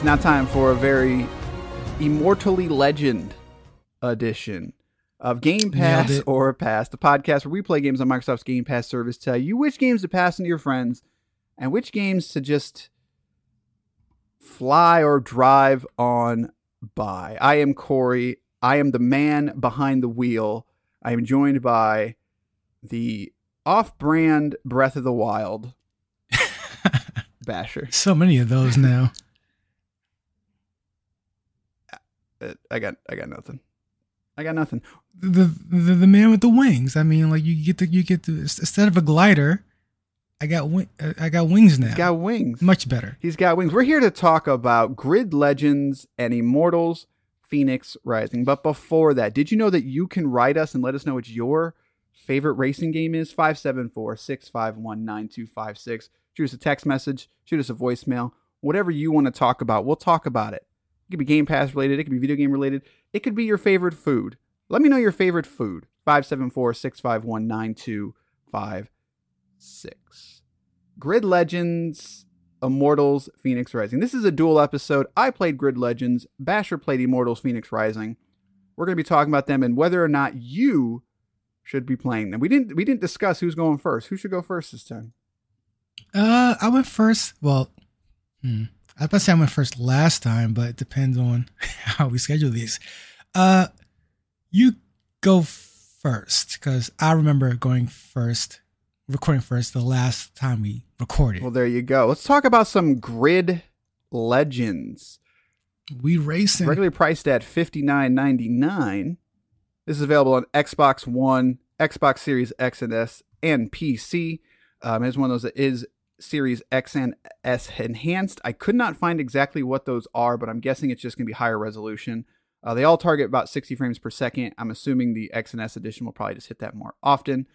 It's now time for a very immortally legend edition of Game Pass or Pass, the podcast where we play games on Microsoft's Game Pass service, tell you which games to pass into your friends and which games to just fly or drive on by. I am Cory. I am the man behind the wheel. I am joined by the off-brand Breath of the Wild Basher. So many of those now. Uh, I got I got nothing. I got nothing. The, the the man with the wings. I mean, like you get the you get the instead of a glider, I got wing, uh, I got wings now. He's got wings. Much better. He's got wings. We're here to talk about Grid Legends and Immortals Fenyx Rising. But before that, did you know that you can write us and let us know what your favorite racing game is? 574 651 9256. Shoot us a text message, shoot us a voicemail, whatever you want to talk about. We'll talk about it. It could be Game Pass related, it could be video game related, it could be your favorite food. Let me know your favorite food. 574 651 9256. Grid Legends, Immortals, Fenyx Rising. This is a dual episode. I played Grid Legends, Basher played Immortals, Fenyx Rising. We're going to be talking about them and whether or not you should be playing them. We didn't we didn't discuss who's going first. Who should go first this time? Uh, I went first. Well, hmm. I was about to say I went first last time, but it depends on how we schedule these. Uh, you go first because I remember going first, recording first the last time we recorded. Well, there you go. Let's talk about some Grid Legends. we racing. Regularly priced at fifty nine ninety nine. This is available on Xbox One, Xbox Series X and S, and PC. Um, it's one of those that is Series X and S enhanced. I could not find exactly what those are, but I'm guessing it's just going to be higher resolution. Uh, they all target about 60 frames per second. I'm assuming the X and S edition will probably just hit that more often,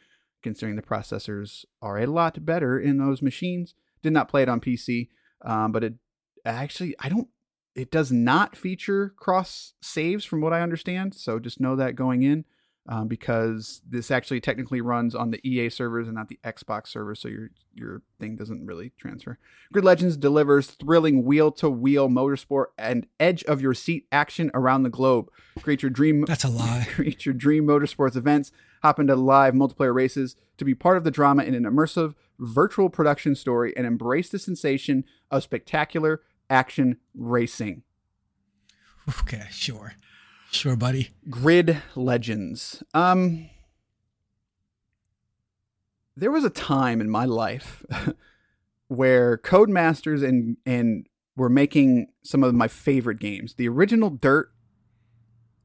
considering the processors are a lot better in those machines. Did not play it on PC, um, but it actually I don't. It does not feature cross saves, from what I understand. So just know that going in, um, because this actually technically runs on the EA servers and not the Xbox servers. So your your thing doesn't really transfer. Grid Legends delivers thrilling wheel to wheel motorsport and edge of your seat action around the globe. Create your dream That's a lie. create your dream motorsports events, hop into live multiplayer races to be part of the drama in an immersive virtual production story and embrace the sensation of spectacular action racing. Okay, sure, sure, buddy. Grid Legends. Um there was a time in my life where Codemasters and and were making some of my favorite games. The original Dirt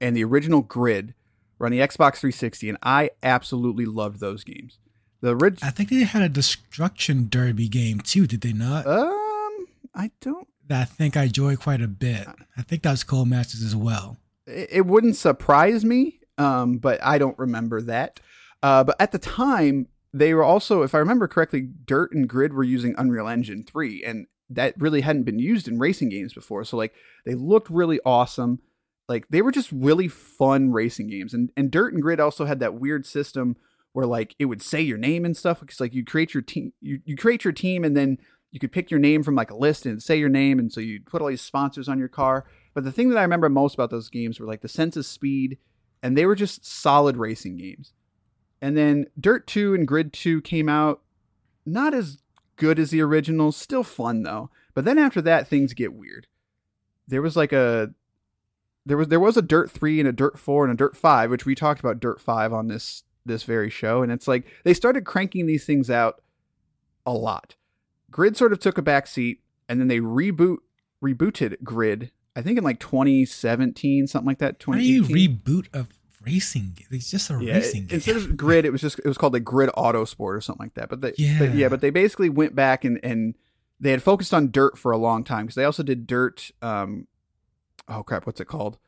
and the original Grid were on the Xbox 360 and I absolutely loved those games. The original I think they had a destruction derby game too. Did they not? um I don't that I think I enjoy quite a bit. I think that was Codemasters as well. It wouldn't surprise me, um, but I don't remember that. Uh, but at the time, they were also, if I remember correctly, Dirt and Grid were using Unreal Engine 3, and that really hadn't been used in racing games before. So, like, they looked really awesome. Like, they were just really fun racing games. And, and Dirt and Grid also had that weird system where, like, it would say your name and stuff. Because, like, you create your team, you, you create your team, and then you could pick your name from like a list and say your name, and so you'd put all these sponsors on your car. But the thing that I remember most about those games were like the sense of speed, and they were just solid racing games. And then Dirt 2 and Grid 2 came out, not as good as the originals, still fun though. But then after that, things get weird. There was like a there was there was a Dirt 3 and a Dirt 4 and a Dirt 5, which we talked about Dirt 5 on this this very show, and it's like they started cranking these things out a lot. Grid sort of took a back seat, and then they reboot rebooted Grid. I think in like 2017, something like that. How do you reboot a racing? It's just a Yeah, racing game. instead of Grid, it was just it was called like Grid Auto Sport or something like that. But they, Yeah. but yeah, but they basically went back and and they had focused on Dirt for a long time because they also did Dirt. Um, oh crap, what's it called?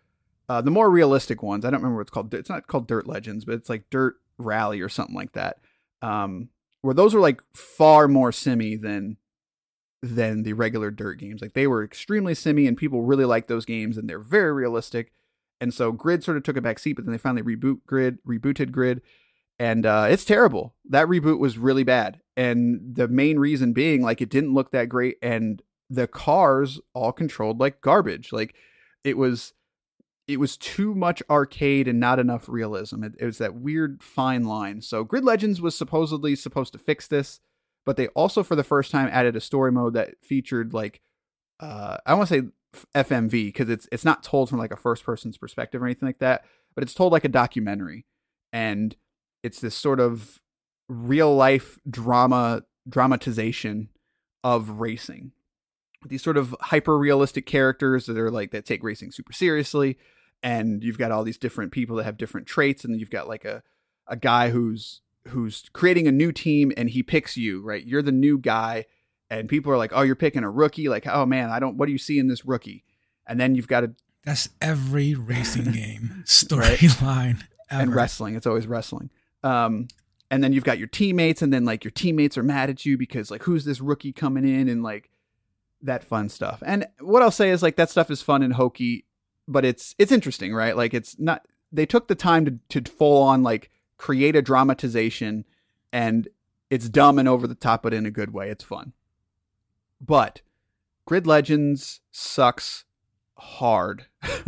Uh, the more realistic ones. I don't remember what it's called. It's not called Dirt Legends, but it's like Dirt Rally or something like that. Um, where those were like far more simmy than than the regular dirt games. Like they were extremely simmy and people really like those games and they're very realistic. And so Grid sort of took a back seat, but then they finally reboot Grid, rebooted Grid, and uh, it's terrible. That reboot was really bad, and the main reason being like it didn't look that great, and the cars all controlled like garbage. Like it was, it was too much arcade and not enough realism. It, it was that weird fine line. So Grid Legends was supposedly supposed to fix this, but they also for the first time added a story mode that featured like, uh, I want to say FMV because it's it's not told from like a first person's perspective or anything like that, but it's told like a documentary, and it's this sort of real life drama dramatization of racing. These sort of hyper realistic characters that are like that take racing super seriously, and you've got all these different people that have different traits, and you've got like a a guy who's who's creating a new team and he picks you right. You're the new guy and people are like, "Oh, you're picking a rookie." Like, "Oh man, I don't. What do you see in this rookie?" And then you've got to That's every racing game storyline ever. and wrestling. It's always wrestling. Um, and then you've got your teammates, and then like your teammates are mad at you because like who's this rookie coming in and like that fun stuff. And what I'll say is like that stuff is fun and hokey, but it's it's interesting, right? Like it's not. They took the time to to full on like create a dramatization, and it's dumb and over the top, but in a good way. It's fun. But Grid Legends sucks hard.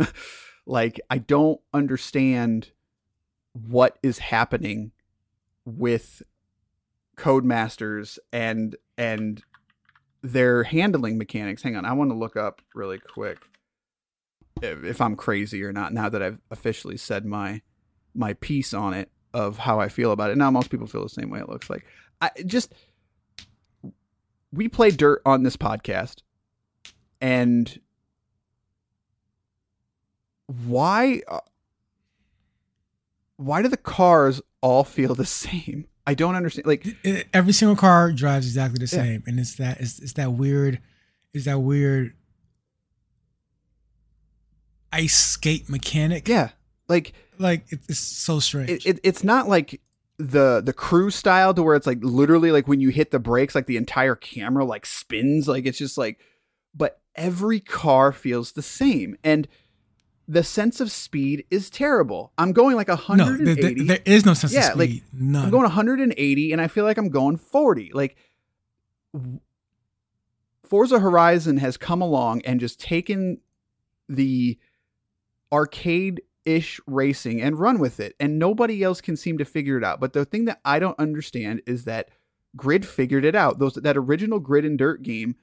like I don't understand what is happening with Codemasters and and their handling mechanics. Hang on, I want to look up really quick if, if I'm crazy or not now that I've officially said my my piece on it of how I feel about it. Now most people feel the same way it looks like. I just we play dirt on this podcast and why uh, why do the cars all feel the same i don't understand like every single car drives exactly the Yeah. same, and it's that it's, it's that weird, it's that weird ice skate mechanic. yeah like like it's so strange. it, it, it's not like the the cruise style to where it's like literally like when you hit the brakes like the entire camera like spins like it's just like but every car feels the same and the sense of speed is terrible i'm going like no, 180 there, there- there is no sense Yeah, of like, speed. None. I'm going 180 and I feel like I'm going 40. Like Forza Horizon has come along and just taken the arcade ish racing and run with it and nobody else can seem to figure it out. But the thing that I don't understand is that Grid figured it out. Those that original Grid and Dirt game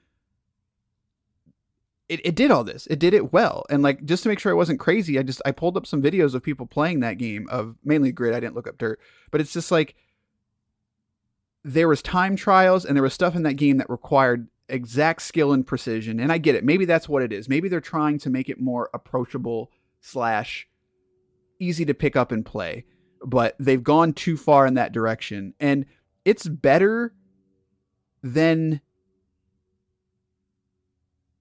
it, it did all this. It did it well. And like just to make sure I wasn't crazy, I just I pulled up some videos of people playing that game of mainly Grid. I didn't look up Dirt, but it's just like there was time trials and there was stuff in that game that required exact skill and precision. And I get it. Maybe that's what it is. Maybe they're trying to make it more approachable slash easy to pick up and play. But they've gone too far in that direction. And it's better than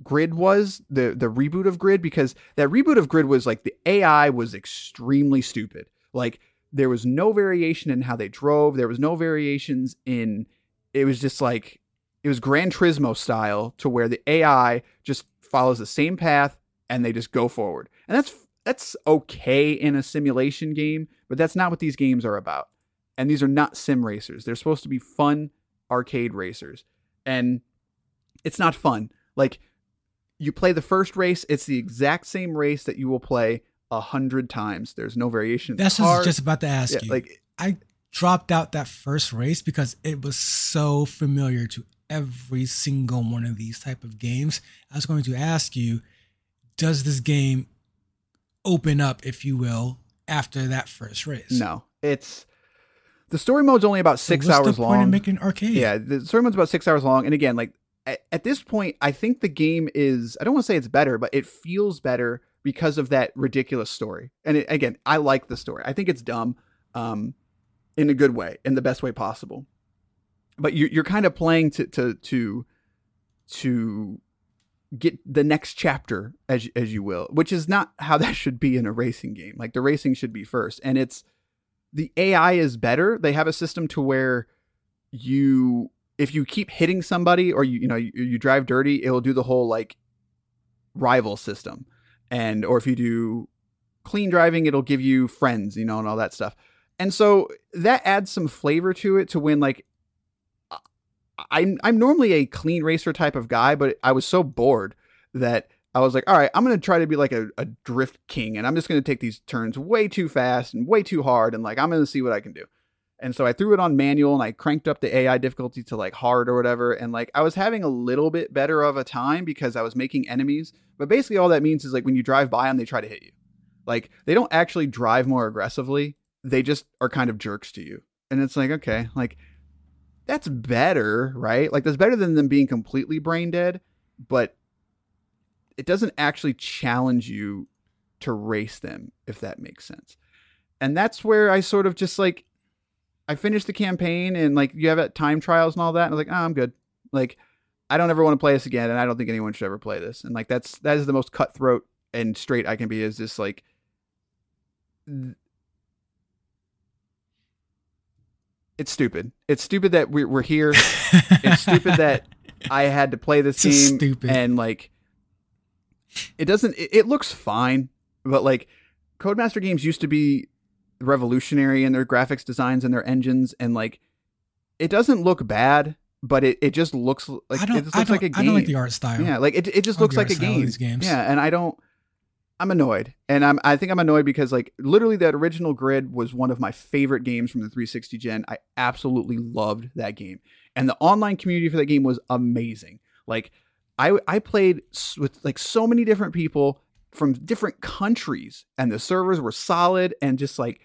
Grid was the the reboot of Grid because that reboot of Grid was like the AI was extremely stupid. Like there was no variation in how they drove. There was no variations in. It was just like it was Gran Turismo style to where the AI just follows the same path and they just go forward. And that's that's okay in a simulation game, but that's not what these games are about. And these are not sim racers. They're supposed to be fun arcade racers. And it's not fun. Like you play the first race, it's the exact same race that you will play a hundred times. There's no variation. That's what I was just about to ask yeah, you. like I dropped out that first race because it was so familiar to every single one of these type of games. I was going to ask you, does this game open up, if you will, after that first race? no, it's the story mode's only about So six what's hours long. making arcade? Yeah, the story mode's about six hours long. And again, like at, at this point, I think the game is, I don't want to say it's better, but it feels better because of that ridiculous story. And it, again, I like the story. I think it's dumb um, in a good way, in the best way possible. But you, you're kind of playing to, to, to, to get the next chapter as, as you will, which is not how that should be in a racing game. Like the racing should be first. And it's, the AI is better. They have a system to where you if you keep hitting somebody or you you know you, you drive dirty, it'll do the whole like rival system. And or if you do clean driving, it'll give you friends, you know, and all that stuff. And so that adds some flavor to it to when like I'm I'm normally a clean racer type of guy, but I was so bored that I was like, all right, I'm gonna try to be like a, a drift king, and I'm just gonna take these turns way too fast and way too hard, and like I'm gonna see what I can do. And so I threw it on manual and I cranked up the AI difficulty to like hard or whatever. And like I was having a little bit better of a time because I was making enemies. But basically, all that means is like when you drive by them, they try to hit you. Like they don't actually drive more aggressively, they just are kind of jerks to you. And it's like, okay, like that's better, right? Like that's better than them being completely brain dead, but it doesn't actually challenge you to race them, if that makes sense. And that's where I sort of just like I finished the campaign and like you have it time trials and all that, and I was like, oh, I'm good. Like I don't ever want to play this again, and I don't think anyone should ever play this. And like that's that is the most cutthroat and straight I can be. Is just like th- it's stupid. It's stupid that we're we're here. it's stupid that I had to play this It's game stupid. and like it doesn't it, it looks fine, but like Codemaster games used to be revolutionary in their graphics designs and their engines and like it doesn't look bad, but it, it just looks like I don't. it just looks like a game. I don't like the art style. Yeah, like it it just looks like a art style of game. these games. Yeah, and I don't I'm annoyed. And I'm I think I'm annoyed because like literally that original grid was one of my favorite games from the 360 gen. I absolutely loved that game. And the online community for that game was amazing. Like I I played with like so many different people from different countries and the servers were solid and just like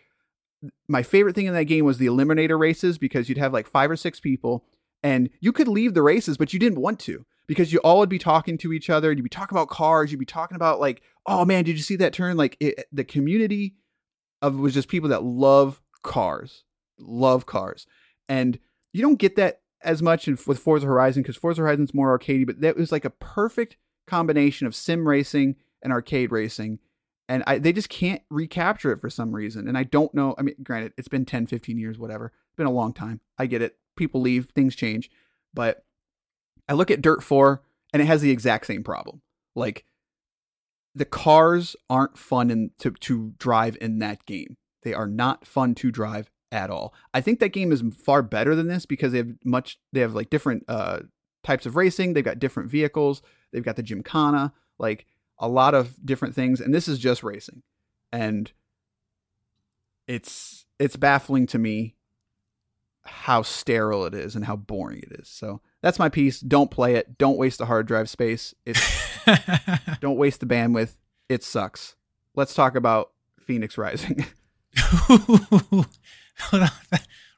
my favorite thing in that game was the eliminator races because you'd have like five or six people and you could leave the races but you didn't want to because you all would be talking to each other you'd be talking about cars you'd be talking about like oh man did you see that turn? Like it, the community of was just people that love cars love cars. And you don't get that as much in, with Forza Horizon because Forza Horizon's more arcadey but that was like a perfect combination of sim racing and arcade racing. And I, they just can't recapture it for some reason. And i don't know i mean granted it's been 10 15 years whatever. It's been a long time. I get it people leave things change. But i look at dirt 4 and it has the exact same problem. Like the cars aren't fun in, to, to drive in that game. They are not fun to drive at all. I think that game is far better than this because they have much they have like different uh types of racing. They've got different vehicles. They've got the gymkhana like a lot of different things. And this is just racing. And it's it's baffling to me how sterile it is and how boring it is. So that's my piece. Don't play it. Don't waste the hard drive space. It's don't waste the bandwidth. It sucks. Let's talk about Fenyx rising.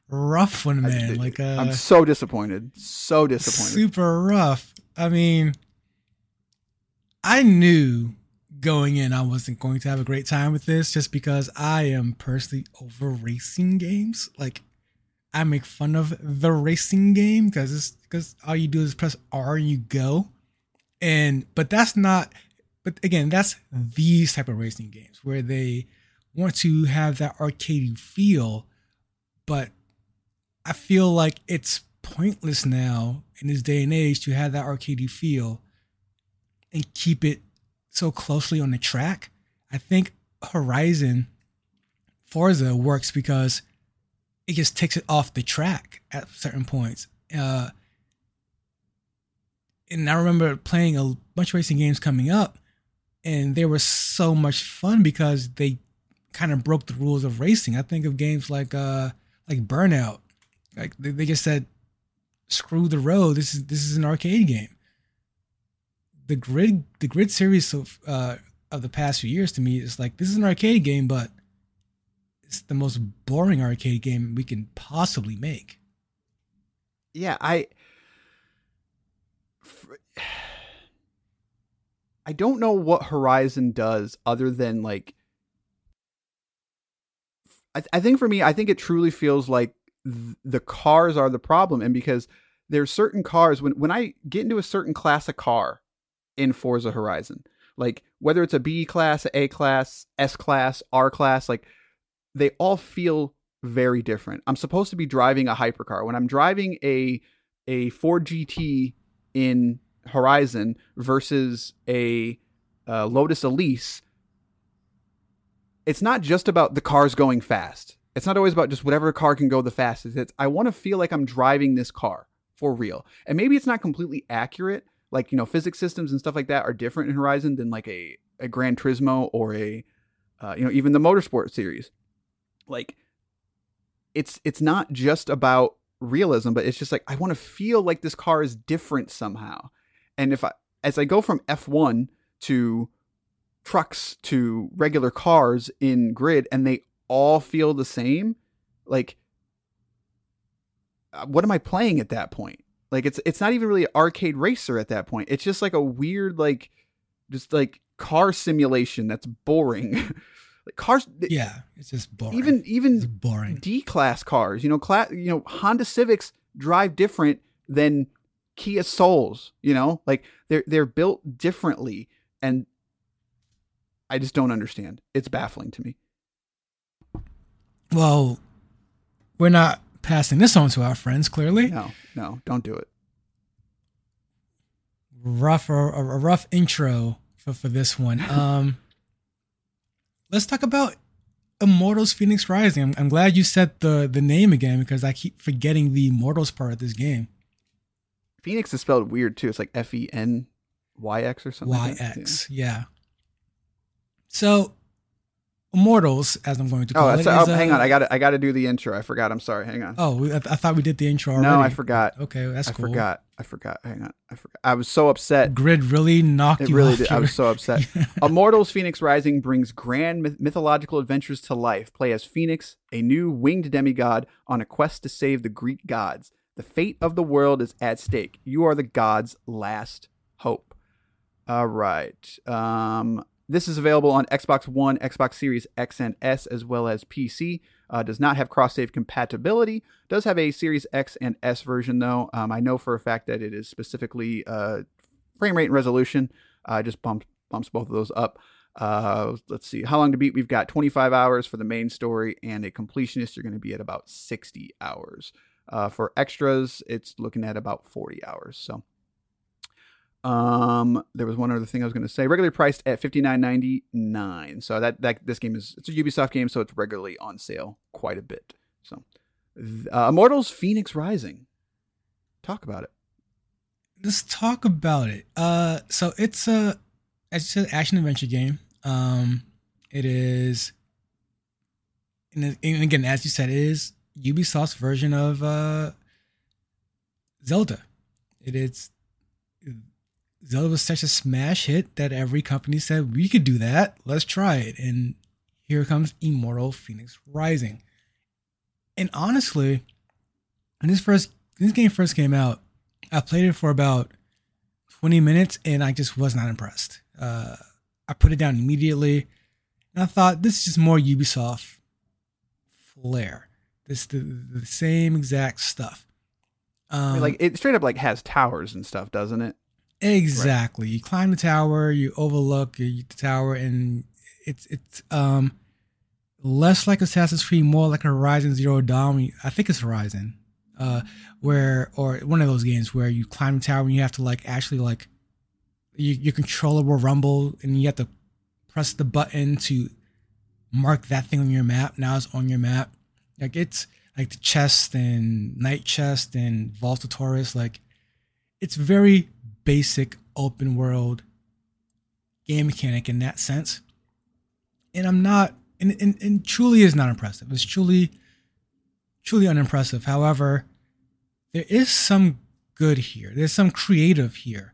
Rough one, I- man. Like uh, i'm so disappointed. So disappointed. super rough. I mean, I knew going in I wasn't going to have a great time with this just because I am personally over racing games. Like I make fun of the racing game because it's because all you do is press R and you go. And but that's not but again, that's these type of racing games where they want to have that arcadey feel, but I feel like it's pointless now in this day and age to have that arcadey feel and keep it so closely on the track. I think Horizon Forza works because it just takes it off the track at certain points. Uh, and I remember playing a bunch of racing games coming up, and they were so much fun because they kind of broke the rules of racing. I think of games like uh like Burnout, like they, they just said, "Screw the road. This is this is an arcade game." The grid the grid series of uh of the past few years to me is like this is an arcade game, but it's the most boring arcade game we can possibly make. Yeah, I I don't know what Horizon does other than like I, th- I think for me, I think it truly feels like th- the cars are the problem, and because there's certain cars when when I get into a certain class of car in Forza Horizon, like whether it's a B class, A class, S class, R class, like they all feel very different. I'm supposed to be driving a hypercar. When I'm driving a a Ford GT in Horizon versus a Lotus Elise, it's not just about the cars going fast. It's not always about just whatever car can go the fastest. It's I want to feel like I'm driving this car for real. And maybe it's not completely accurate. Like, you know, physics systems and stuff like that are different in Horizon than like a, a Gran Turismo or a, uh, you know, even the Motorsport series. Like, it's it's not just about realism, but it's just like I want to feel like this car is different somehow. And if I as I go from F1 to trucks to regular cars in grid and they all feel the same, like uh, what am I playing at that point? Like it's it's not even really an arcade racer at that point. It's just like a weird like just like car simulation that's boring. like cars Yeah, it's just boring. even even it's boring. D class cars, you know, class, you know, Honda Civics drive different than Kia Souls, you know? Like they're they're built differently and I just don't understand. It's baffling to me. Well, we're not passing this on to our friends, clearly. No, no, don't do it. Rough or a, a rough intro for, for this one. Um let's talk about Immortals Fenyx Rising. I'm, I'm glad you said the the name again because I keep forgetting the Immortals part of this game. Phoenix is spelled weird too. It's like F E N Y X or something. Y like that. Yeah. So, Immortals, as I'm going to Oh, it. that's, oh, is, uh, hang on. I got I got to do the intro. I forgot. I'm sorry. Hang on. Oh, I, I thought we did the intro already. no, I forgot. Okay, that's I cool. I forgot. I forgot. Hang on. I forgot. I was so upset. Grid really knocked It you really did. I was so upset. Immortals Fenyx Rising brings grand myth- mythological adventures to life. Play as Fenyx, a new winged demigod on a quest to save the Greek gods. The fate of the world is at stake. You are the gods' last hope. All right. Um, this is available on Xbox One, Xbox Series X and S, as well as PC. Uh, does not have cross save compatibility. Does have a Series X and S version, though. Um, I know for a fact that it is specifically uh, frame rate and resolution. Uh, just bumped bumps both of those up. Uh, let's see how long to beat. We've got 25 hours for the main story, and a completionist. You're going to be at about 60 hours. Uh, for extras, it's looking at about 40 hours. So, um, there was one other thing I was going to say. Regularly priced at 59.99. So that that this game is it's a Ubisoft game, so it's regularly on sale quite a bit. So, uh, Immortals: Fenyx Rising. Talk about it. Let's talk about it. Uh, so it's a, as you said, action adventure game. Um, it is, and and again, as you said, it is Ubisoft's version of uh, Zelda. It is Zelda was such a smash hit that every company said we could do that. Let's try it. And here comes Immortal Fenyx Rising. And honestly, when this first when this game first came out, I played it for about 20 minutes and I just was not impressed. Uh, I put it down immediately and I thought this is just more Ubisoft flair. This the, the same exact stuff. Um, I mean, like it straight up like has towers and stuff, doesn't it? Exactly. You climb the tower, you overlook the tower, and it's it's um less like Assassin's Creed, more like Horizon Zero Dawn. I think it's Horizon, uh, where or one of those games where you climb the tower and you have to like actually like you, your controller will rumble and you have to press the button to mark that thing on your map. Now it's on your map. Like it's like the chest and night chest and Vault of Taurus. Like it's very basic open world game mechanic in that sense. And I'm not, and, and, and truly is not impressive. It's truly, truly unimpressive. However, there is some good here. There's some creative here.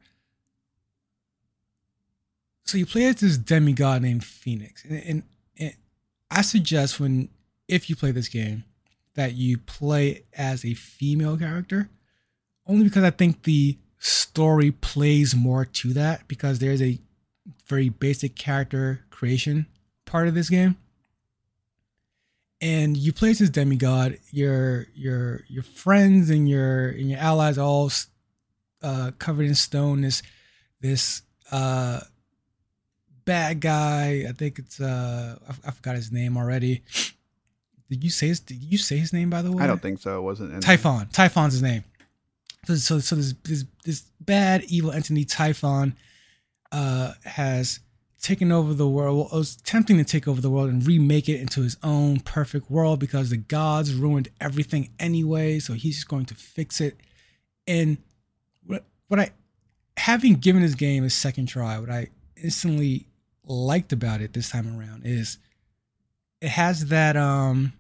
So you play as this demigod named Fenyx, and, and, and I suggest when if you play this game that you play as a female character, only because I think the story plays more to that because there's a very basic character creation part of this game. And you play as this demigod. Your your your friends and your and your allies all uh, covered in stone. This this uh, bad guy. I think it's uh I, I, forgot his name already. Did you say his Did you say his name by the way? I don't think so. It wasn't Typhon. Typhon's his name. So so, this, this this bad evil entity Typhon uh has taken over the world. Well, was attempting to take over the world and remake it into his own perfect world because the gods ruined everything anyway. So he's just going to fix it. And what what I having given this game a second try, what I instantly liked about it this time around is it has that um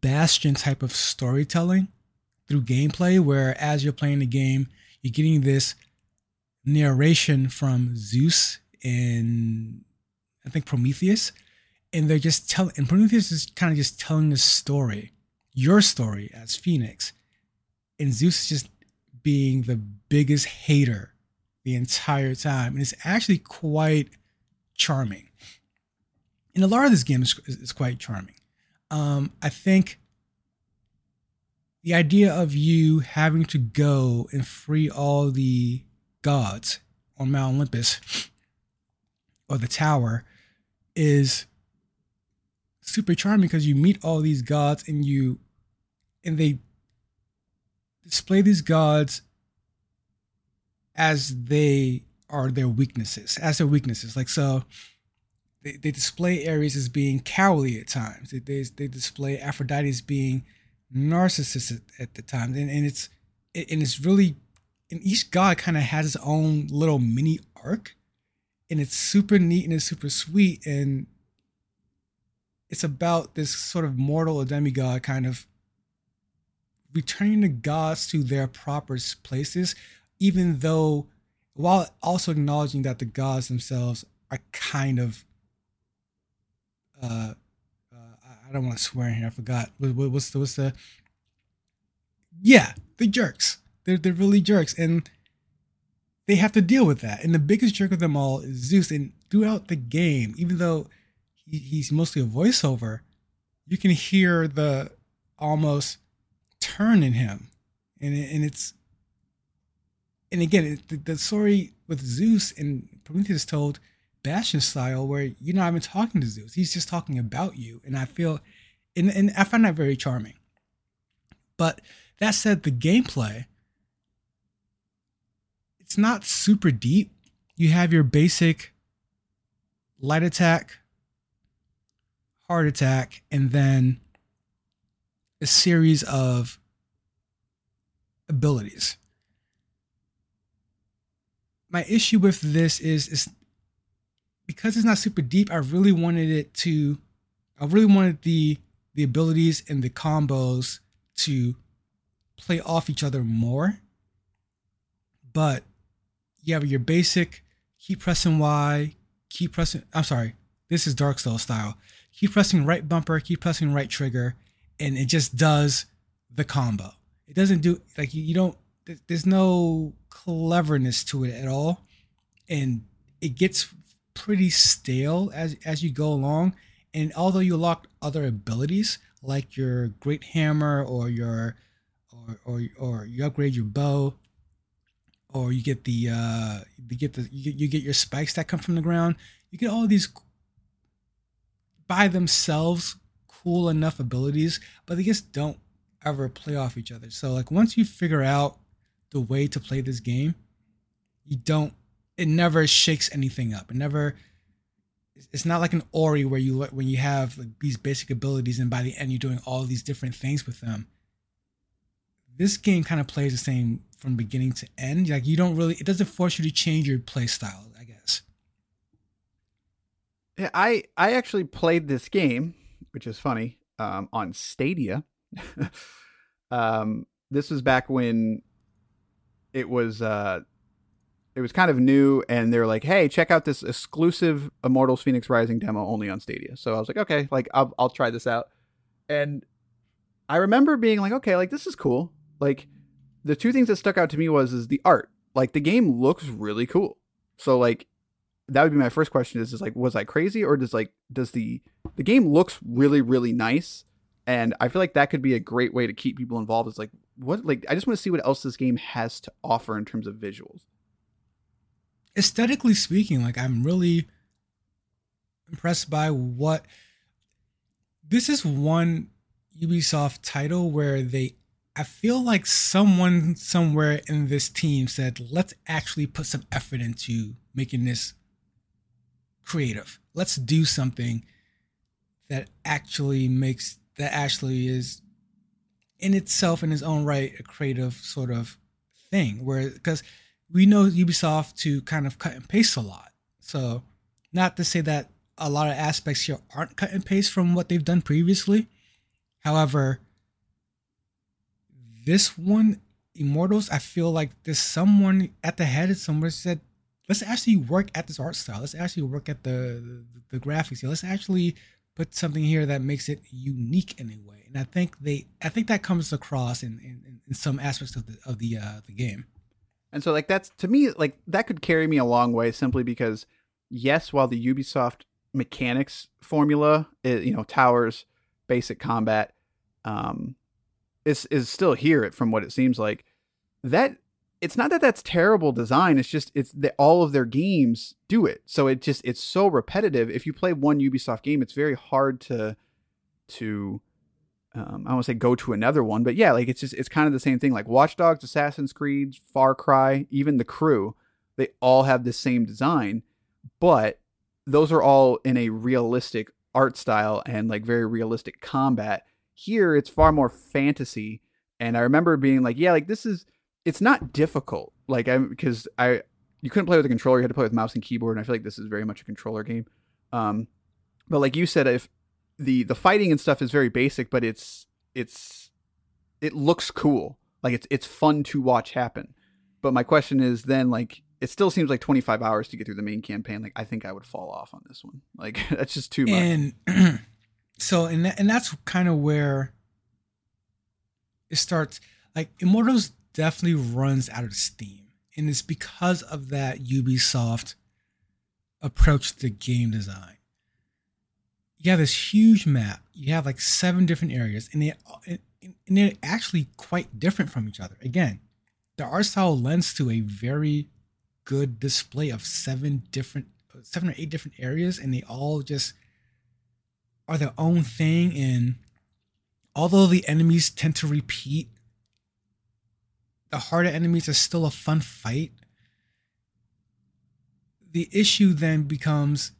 bastion type of storytelling through gameplay where as you're playing the game you're getting this narration from Zeus and I think Prometheus and they're just telling and Prometheus is kind of just telling the story your story as Fenyx and Zeus is just being the biggest hater the entire time and it's actually quite charming. And a lot of this game is, is quite charming. Um, I think the idea of you having to go and free all the gods on Mount Olympus or the tower is super charming because you meet all these gods and you and they display these gods as they are their weaknesses, as their weaknesses. Like so, they, they display Ares as being cowardly at times. They, they, they display Aphrodite as being narcissistic at, at the time, and, and it's and it's really and each god kind of has his own little mini arc, and it's super neat and it's super sweet, and it's about this sort of mortal or demigod kind of returning the gods to their proper places, even though while also acknowledging that the gods themselves are kind of uh I don't want to swear in here. I forgot. What, what's the what's the yeah, the jerks. They're they're really jerks, and they have to deal with that. And the biggest jerk of them all is Zeus. And throughout the game, even though he, he's mostly a voiceover, you can hear the almost turn in him, and and it's and again, the, the story with Zeus and Prometheus told Bastion style, where you're not even talking to Zeus; he's just talking about you. And I feel, and, and I find that very charming. But that said, the gameplay, it's not super deep. You have your basic light attack, heart attack, and then a series of abilities my issue with this is is because it's not super deep. I really wanted it to. I really wanted the the abilities and the combos to play off each other more. But you have your basic keep pressing Y, keep pressing. I'm sorry, this is Dark Souls style. Keep pressing right bumper, keep pressing right trigger, and it just does the combo. It doesn't do like you, you don't there's no cleverness to it at all and it gets pretty stale as as you go along and although you unlock other abilities like your great hammer or your or or, or you upgrade your bow or you get the uh you get the you get, you get your spikes that come from the ground you get all these by themselves cool enough abilities but they just don't ever play off each other so like once you figure out the way to play this game, you don't. It never shakes anything up. It never. It's not like an Ori where you when you have like these basic abilities and by the end you're doing all these different things with them. this game kind of plays the same from beginning to end. Like you don't really, it doesn't force you to change your play style. I guess. Yeah, I I actually played this game, which is funny, um, on Stadia. um, this was back when it was uh, it was kind of new, and they're like, "Hey, check out this exclusive Immortals Fenyx Rising demo only on Stadia." So I was like, "Okay, like I'll I'll try this out," and I remember being like, "Okay, like this is cool." Like the two things that stuck out to me was is the art. Like the game looks really cool. So like that would be my first question is is like was I crazy or does like does the the game looks really really nice and I feel like that could be a great way to keep people involved is like what like I just want to see what else this game has to offer in terms of visuals. Aesthetically speaking, like I'm really impressed by what this is one Ubisoft title where they I feel like someone somewhere in this team said, let's actually put some effort into making this creative. Let's do something that actually makes, that actually is in itself, in its own right, a creative sort of thing. Where, because we know Ubisoft to kind of cut and paste a lot. So, not to say that a lot of aspects here aren't cut and paste from what they've done previously. However, this one, Immortals, I feel like there's someone at the head of somewhere said, let's actually work at this art style. Let's actually work at the the, the graphics here. Let's actually put something here that makes it unique in a way. And I think they, I think that comes across in in, in some aspects of the of the uh, the game. And so like that's to me like that could carry me a long way simply because yes, while the Ubisoft mechanics formula, is, you know, towers, basic combat, um, is is still here from what it seems like that it's not that that's terrible design it's just it's that all of their games do it. So it just it's so repetitive. If you play one ubisoft game it's very hard to to um, i don't want to say go to another one but yeah like it's just it's kind of the same thing like watch dogs assassin's creed far cry even the crew they all have the same design but those are all in a realistic art style and like very realistic combat here, it's far more fantasy. And I remember being like, yeah, like this is, it's not difficult. Like, I, because I, you couldn't play with a controller, you had to play with mouse and keyboard. And I feel like this is very much a controller game. Um, but like you said, if the, the fighting and stuff is very basic, but it's, it's, it looks cool. Like it's, it's fun to watch happen. But my question is then like, it still seems like 25 hours to get through the main campaign. Like I think I would fall off on this one. Like that's just too much. And so and and that's kind of where it starts like immortals definitely runs out of steam and it's because of that ubisoft approach to game design you have this huge map. You have like seven different areas and they and they're actually quite different from each other. Again the art style lends to a very good display of seven different seven or eight different areas and they all just are their own thing and although the enemies tend to repeat the harder enemies are still a fun fight the issue then becomes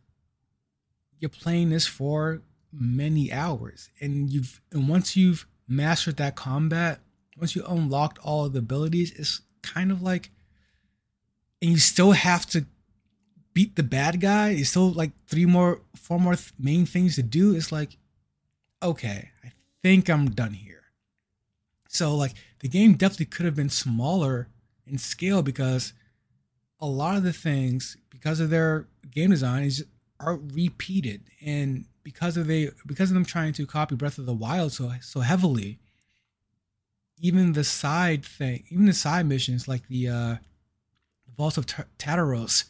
you're playing this for many hours and you've and once you've mastered that combat once you unlocked all of the abilities it's kind of like and you still have to beat the bad guy. It's still like three more, four more th- main things to do. It's like, okay, I think I'm done here. So like the game definitely could have been smaller in scale because a lot of the things, because of their game design, is are repeated, and because of they because of them trying to copy Breath of the Wild so so heavily. Even the side thing, even the side missions like the uh, of Tartaros,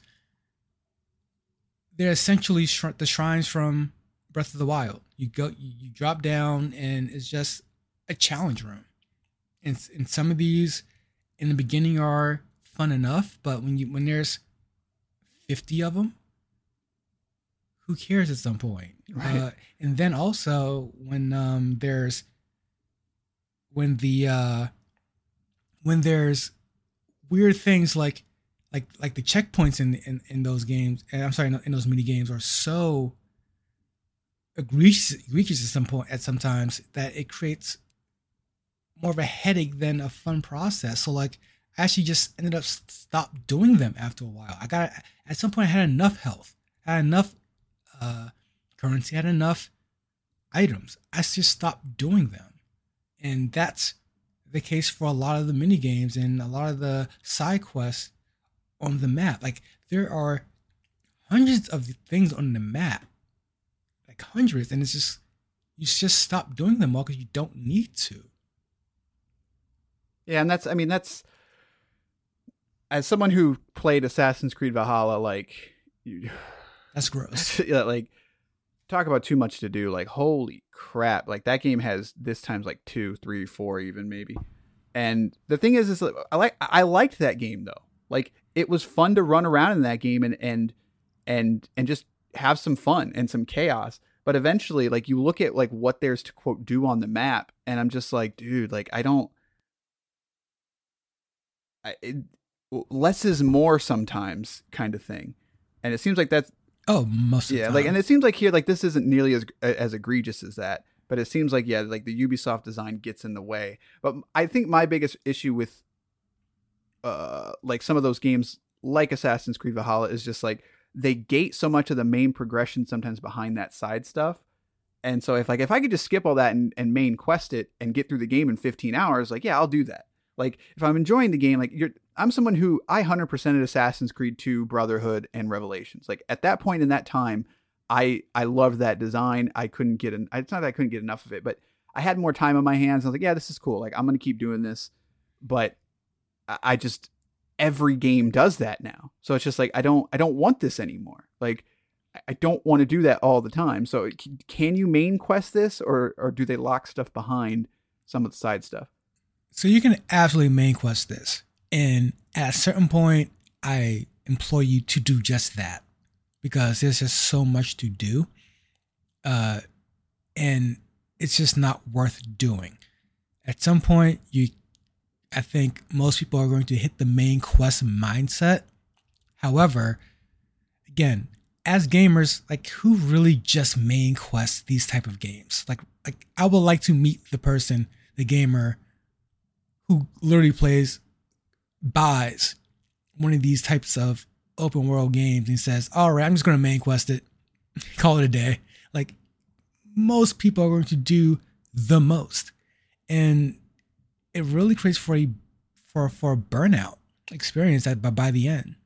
they're essentially the shrines from Breath of the Wild. You go, you, you drop down, and it's just a challenge room. And, and some of these in the beginning are fun enough, but when you when there's fifty of them, who cares at some point? Right. Uh, and then also when um, there's when the uh, when there's weird things like like like the checkpoints in in, in those games and i'm sorry in, those mini games are so egregious egregious at some point at sometimes that it creates more of a headache than a fun process. So like I actually just ended up stop doing them after a while. I got at some point I had enough health, I had enough uh, currency, had enough items. I just stopped doing them, and that's the case for a lot of the mini games and a lot of the side quests on the map. Like there are hundreds of things on the map, like hundreds, and it's just you just stop doing them all because you don't need to. Yeah, and that's I mean that's as someone who played Assassin's Creed Valhalla, like you, that's gross. yeah, like talk about too much to do. Like holy crap! Like that game has this times like two, three, four, even maybe. And the thing is, is like, I like I liked that game though. Like it was fun to run around in that game and and and and just have some fun and some chaos. But eventually, like you look at like what there's to quote do on the map, and I'm just like, dude, like I don't. I, it, less is more sometimes kind of thing and it seems like that's oh most yeah like and it seems like here like this isn't nearly as as egregious as that but it seems like yeah like the ubisoft design gets in the way. But i think my biggest issue with uh like some of those games like assassin's creed valhalla is just like they gate so much of the main progression sometimes behind that side stuff. And so if like if i could just skip all that and, and main quest it and get through the game in 15 hours like yeah i'll do that. Like if I'm enjoying the game, like you're I'm someone who I 100%ed Assassin's Creed 2, Brotherhood, and Revelations. Like at that point in that time, I I loved that design. I couldn't get an it's not that I couldn't get enough of it, but I had more time on my hands. I was like, yeah, this is cool. Like I'm gonna keep doing this. But I just every game does that now. So it's just like I don't I don't want this anymore. Like I don't want to do that all the time. So can you main quest this or or do they lock stuff behind some of the side stuff? So you can absolutely main quest this. And at a certain point, I implore you to do just that because there's just so much to do. Uh, and it's just not worth doing. At some point, you, I think most people are going to hit the main quest mindset. However, again, as gamers, like who really just main quest these type of games? Like, like I would like to meet the person, the gamer who literally plays buys one of these types of open world games and says, "All right, I'm just going to main quest it, call it a day." Like most people are going to do the most, and it really creates for a for for a burnout experience at by, by the end.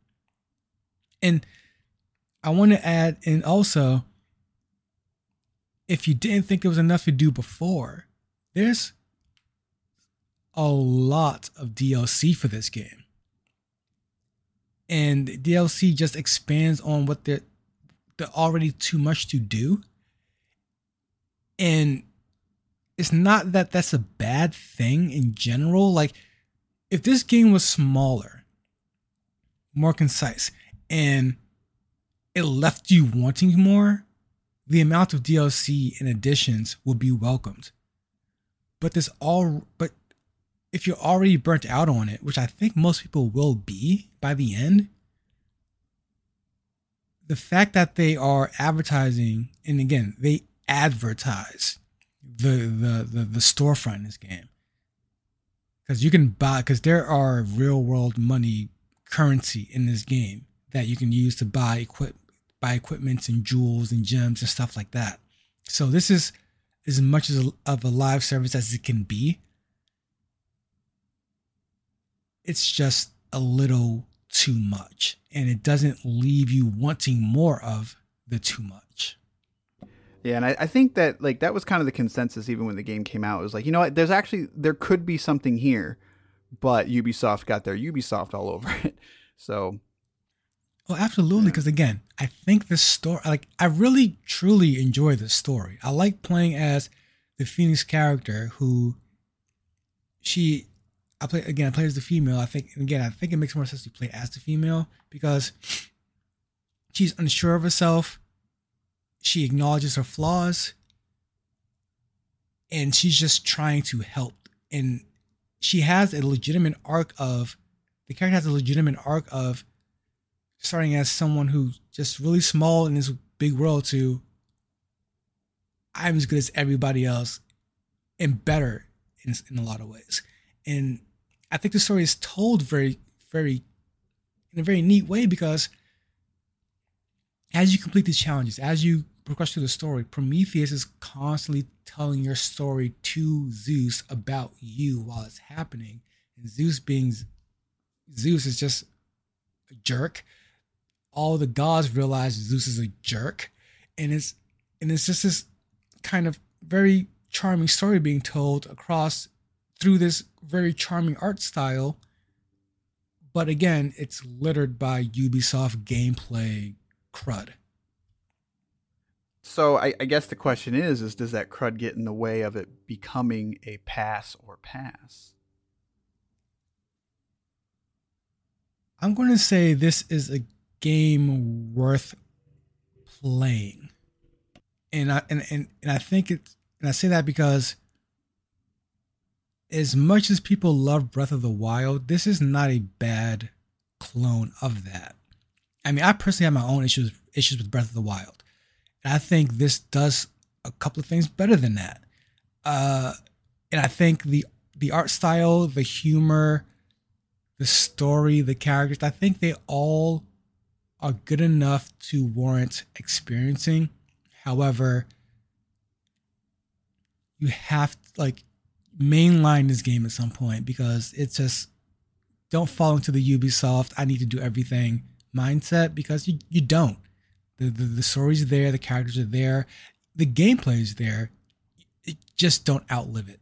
And I want to add, and also, if you didn't think there was enough to do before, there's a lot of DLC for this game. And DLC just expands on what they're, they're already too much to do. And it's not that that's a bad thing in general. Like, if this game was smaller, more concise, and it left you wanting more, the amount of DLC and additions would be welcomed. But this all but if you're already burnt out on it, which I think most people will be by the end, the fact that they are advertising, and again, they advertise the the the, the storefront in this game. Because you can buy, because there are real world money currency in this game that you can use to buy equip buy equipments and jewels and gems and stuff like that. So this is as much as of a live service as it can be it's just a little too much and it doesn't leave you wanting more of the too much. Yeah, and I, I, think that like that was kind of the consensus even when the game came out. It was like, you know what, there's actually there could be something here, but Ubisoft got their Ubisoft all over it. So Well, absolutely, because yeah. again, I think the story like I really truly enjoy the story. I like playing as the Fenyx character who she I play again. I play as the female. I think again. I think it makes more sense to play as the female because she's unsure of herself. She acknowledges her flaws, and she's just trying to help. And she has a legitimate arc of the character has a legitimate arc of starting as someone who's just really small in this big world to I'm as good as everybody else and better in, in a lot of ways. And I think the story is told very, very, in a very neat way because as you complete these challenges, as you progress through the story, Prometheus is constantly telling your story to Zeus about you while it's happening. And Zeus being Zeus is just a jerk. All the gods realize Zeus is a jerk. And it's and it's just this kind of very charming story being told across through this very charming art style. But again, it's littered by Ubisoft gameplay crud. So I, I, guess the question is: is does that crud get in the way of it becoming a pass or pass? I'm going to say this is a game worth playing, and I and and, and I think it's and I say that because as much as people love Breath of the Wild, this is not a bad clone of that. I mean, I personally have my own issues issues with Breath of the Wild. And I think this does a couple of things better than that. Uh, and I think the the art style, the humor, the story, the characters, I think they all are good enough to warrant experiencing. However, you have to, like mainline this game at some point because it's just don't fall into the Ubisoft I need to do everything mindset because you, you don't. The, the the story's there, the characters are there, the gameplay is there. Just don't outlive it.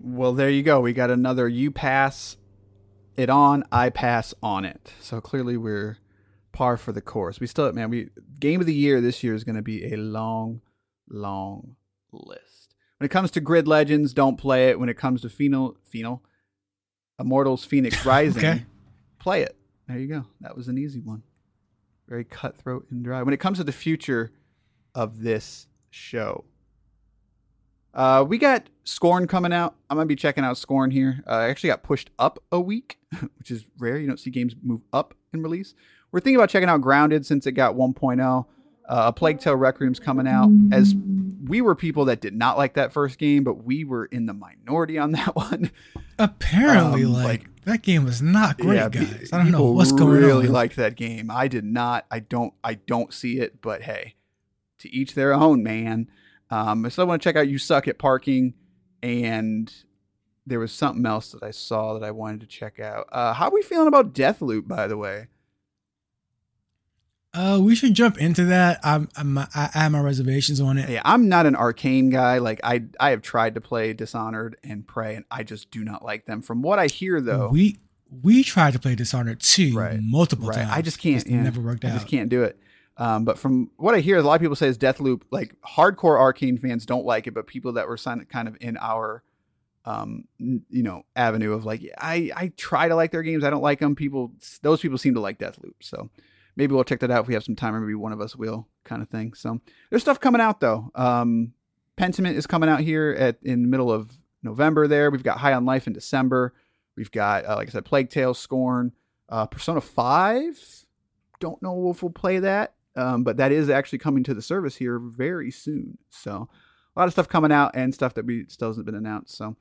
Well, there you go. We got another you pass it on, I pass on it. So clearly we're par for the course. We still man, we game of the year this year is going to be a long long list. When it comes to Grid Legends, don't play it. When it comes to Phenol Phenol Immortals Fenyx Rising, okay. play it. There you go. That was an easy one. Very cutthroat and dry. When it comes to the future of this show, uh, we got Scorn coming out. I'm gonna be checking out Scorn here. Uh, I actually got pushed up a week, which is rare. You don't see games move up in release. We're thinking about checking out Grounded since it got 1.0. Uh, a Plague Tale Requiem's coming out. As we were people that did not like that first game, but we were in the minority on that one. Apparently, um, like, like, that game was not great, yeah, guys. I don't know what's going really on. Really liked that game. I did not. I don't. I don't see it. But hey, to each their own, man. Um, I still want to check out You Suck at Parking, and there was something else that I saw that I wanted to check out. Uh, how are we feeling about Deathloop, by the way? Uh, we should jump into that. I'm, I'm I have my reservations on it. Yeah, I'm not an Arkane guy. Like I, I have tried to play Dishonored and Prey, and I just do not like them. From what I hear, though, we we tried to play Dishonored too right. multiple right. times. I just can't. yeah, never worked out. I just can't do it. Um, but from what I hear, a lot of people say is Deathloop. Like hardcore Arkane fans don't like it, but people that were kind of in our, um, you know, avenue of like, I I try to like their games. I don't like them. People, those people seem to like Deathloop. So maybe we'll check that out if we have some time, or maybe one of us will, kind of thing. So there's stuff coming out though. Um, Pentiment is coming out here at in the middle of November. There, we've got High on Life in December. We've got, uh, like I said, Plague Tale, Scorn, uh, Persona Five. Don't know if we'll play that, um, but that is actually coming to the service here very soon. So a lot of stuff coming out and stuff that we still hasn't been announced. So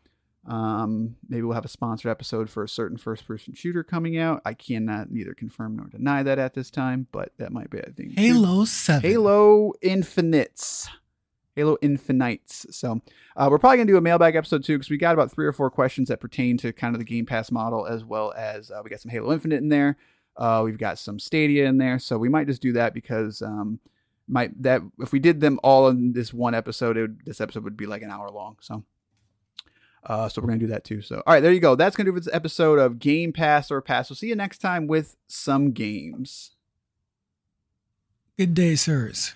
um, maybe we'll have a sponsored episode for a certain first person shooter coming out. I cannot neither confirm nor deny that at this time, but that might be a thing. Halo 7. Halo Infinites. Halo Infinites. So uh, we're probably going to do a mailbag episode too because we got about three or four questions that pertain to kind of the Game Pass model as well as uh, we got some Halo Infinite in there. Uh, we've got some Stadia in there. So we might just do that because um, might that if we did them all in this one episode, would, this episode would be like an hour long. So uh, so we're going to do that too. So, all right, there you go. That's going to do for this episode of Game Pass or Pass. We'll see you next time with some games. Good day, sirs.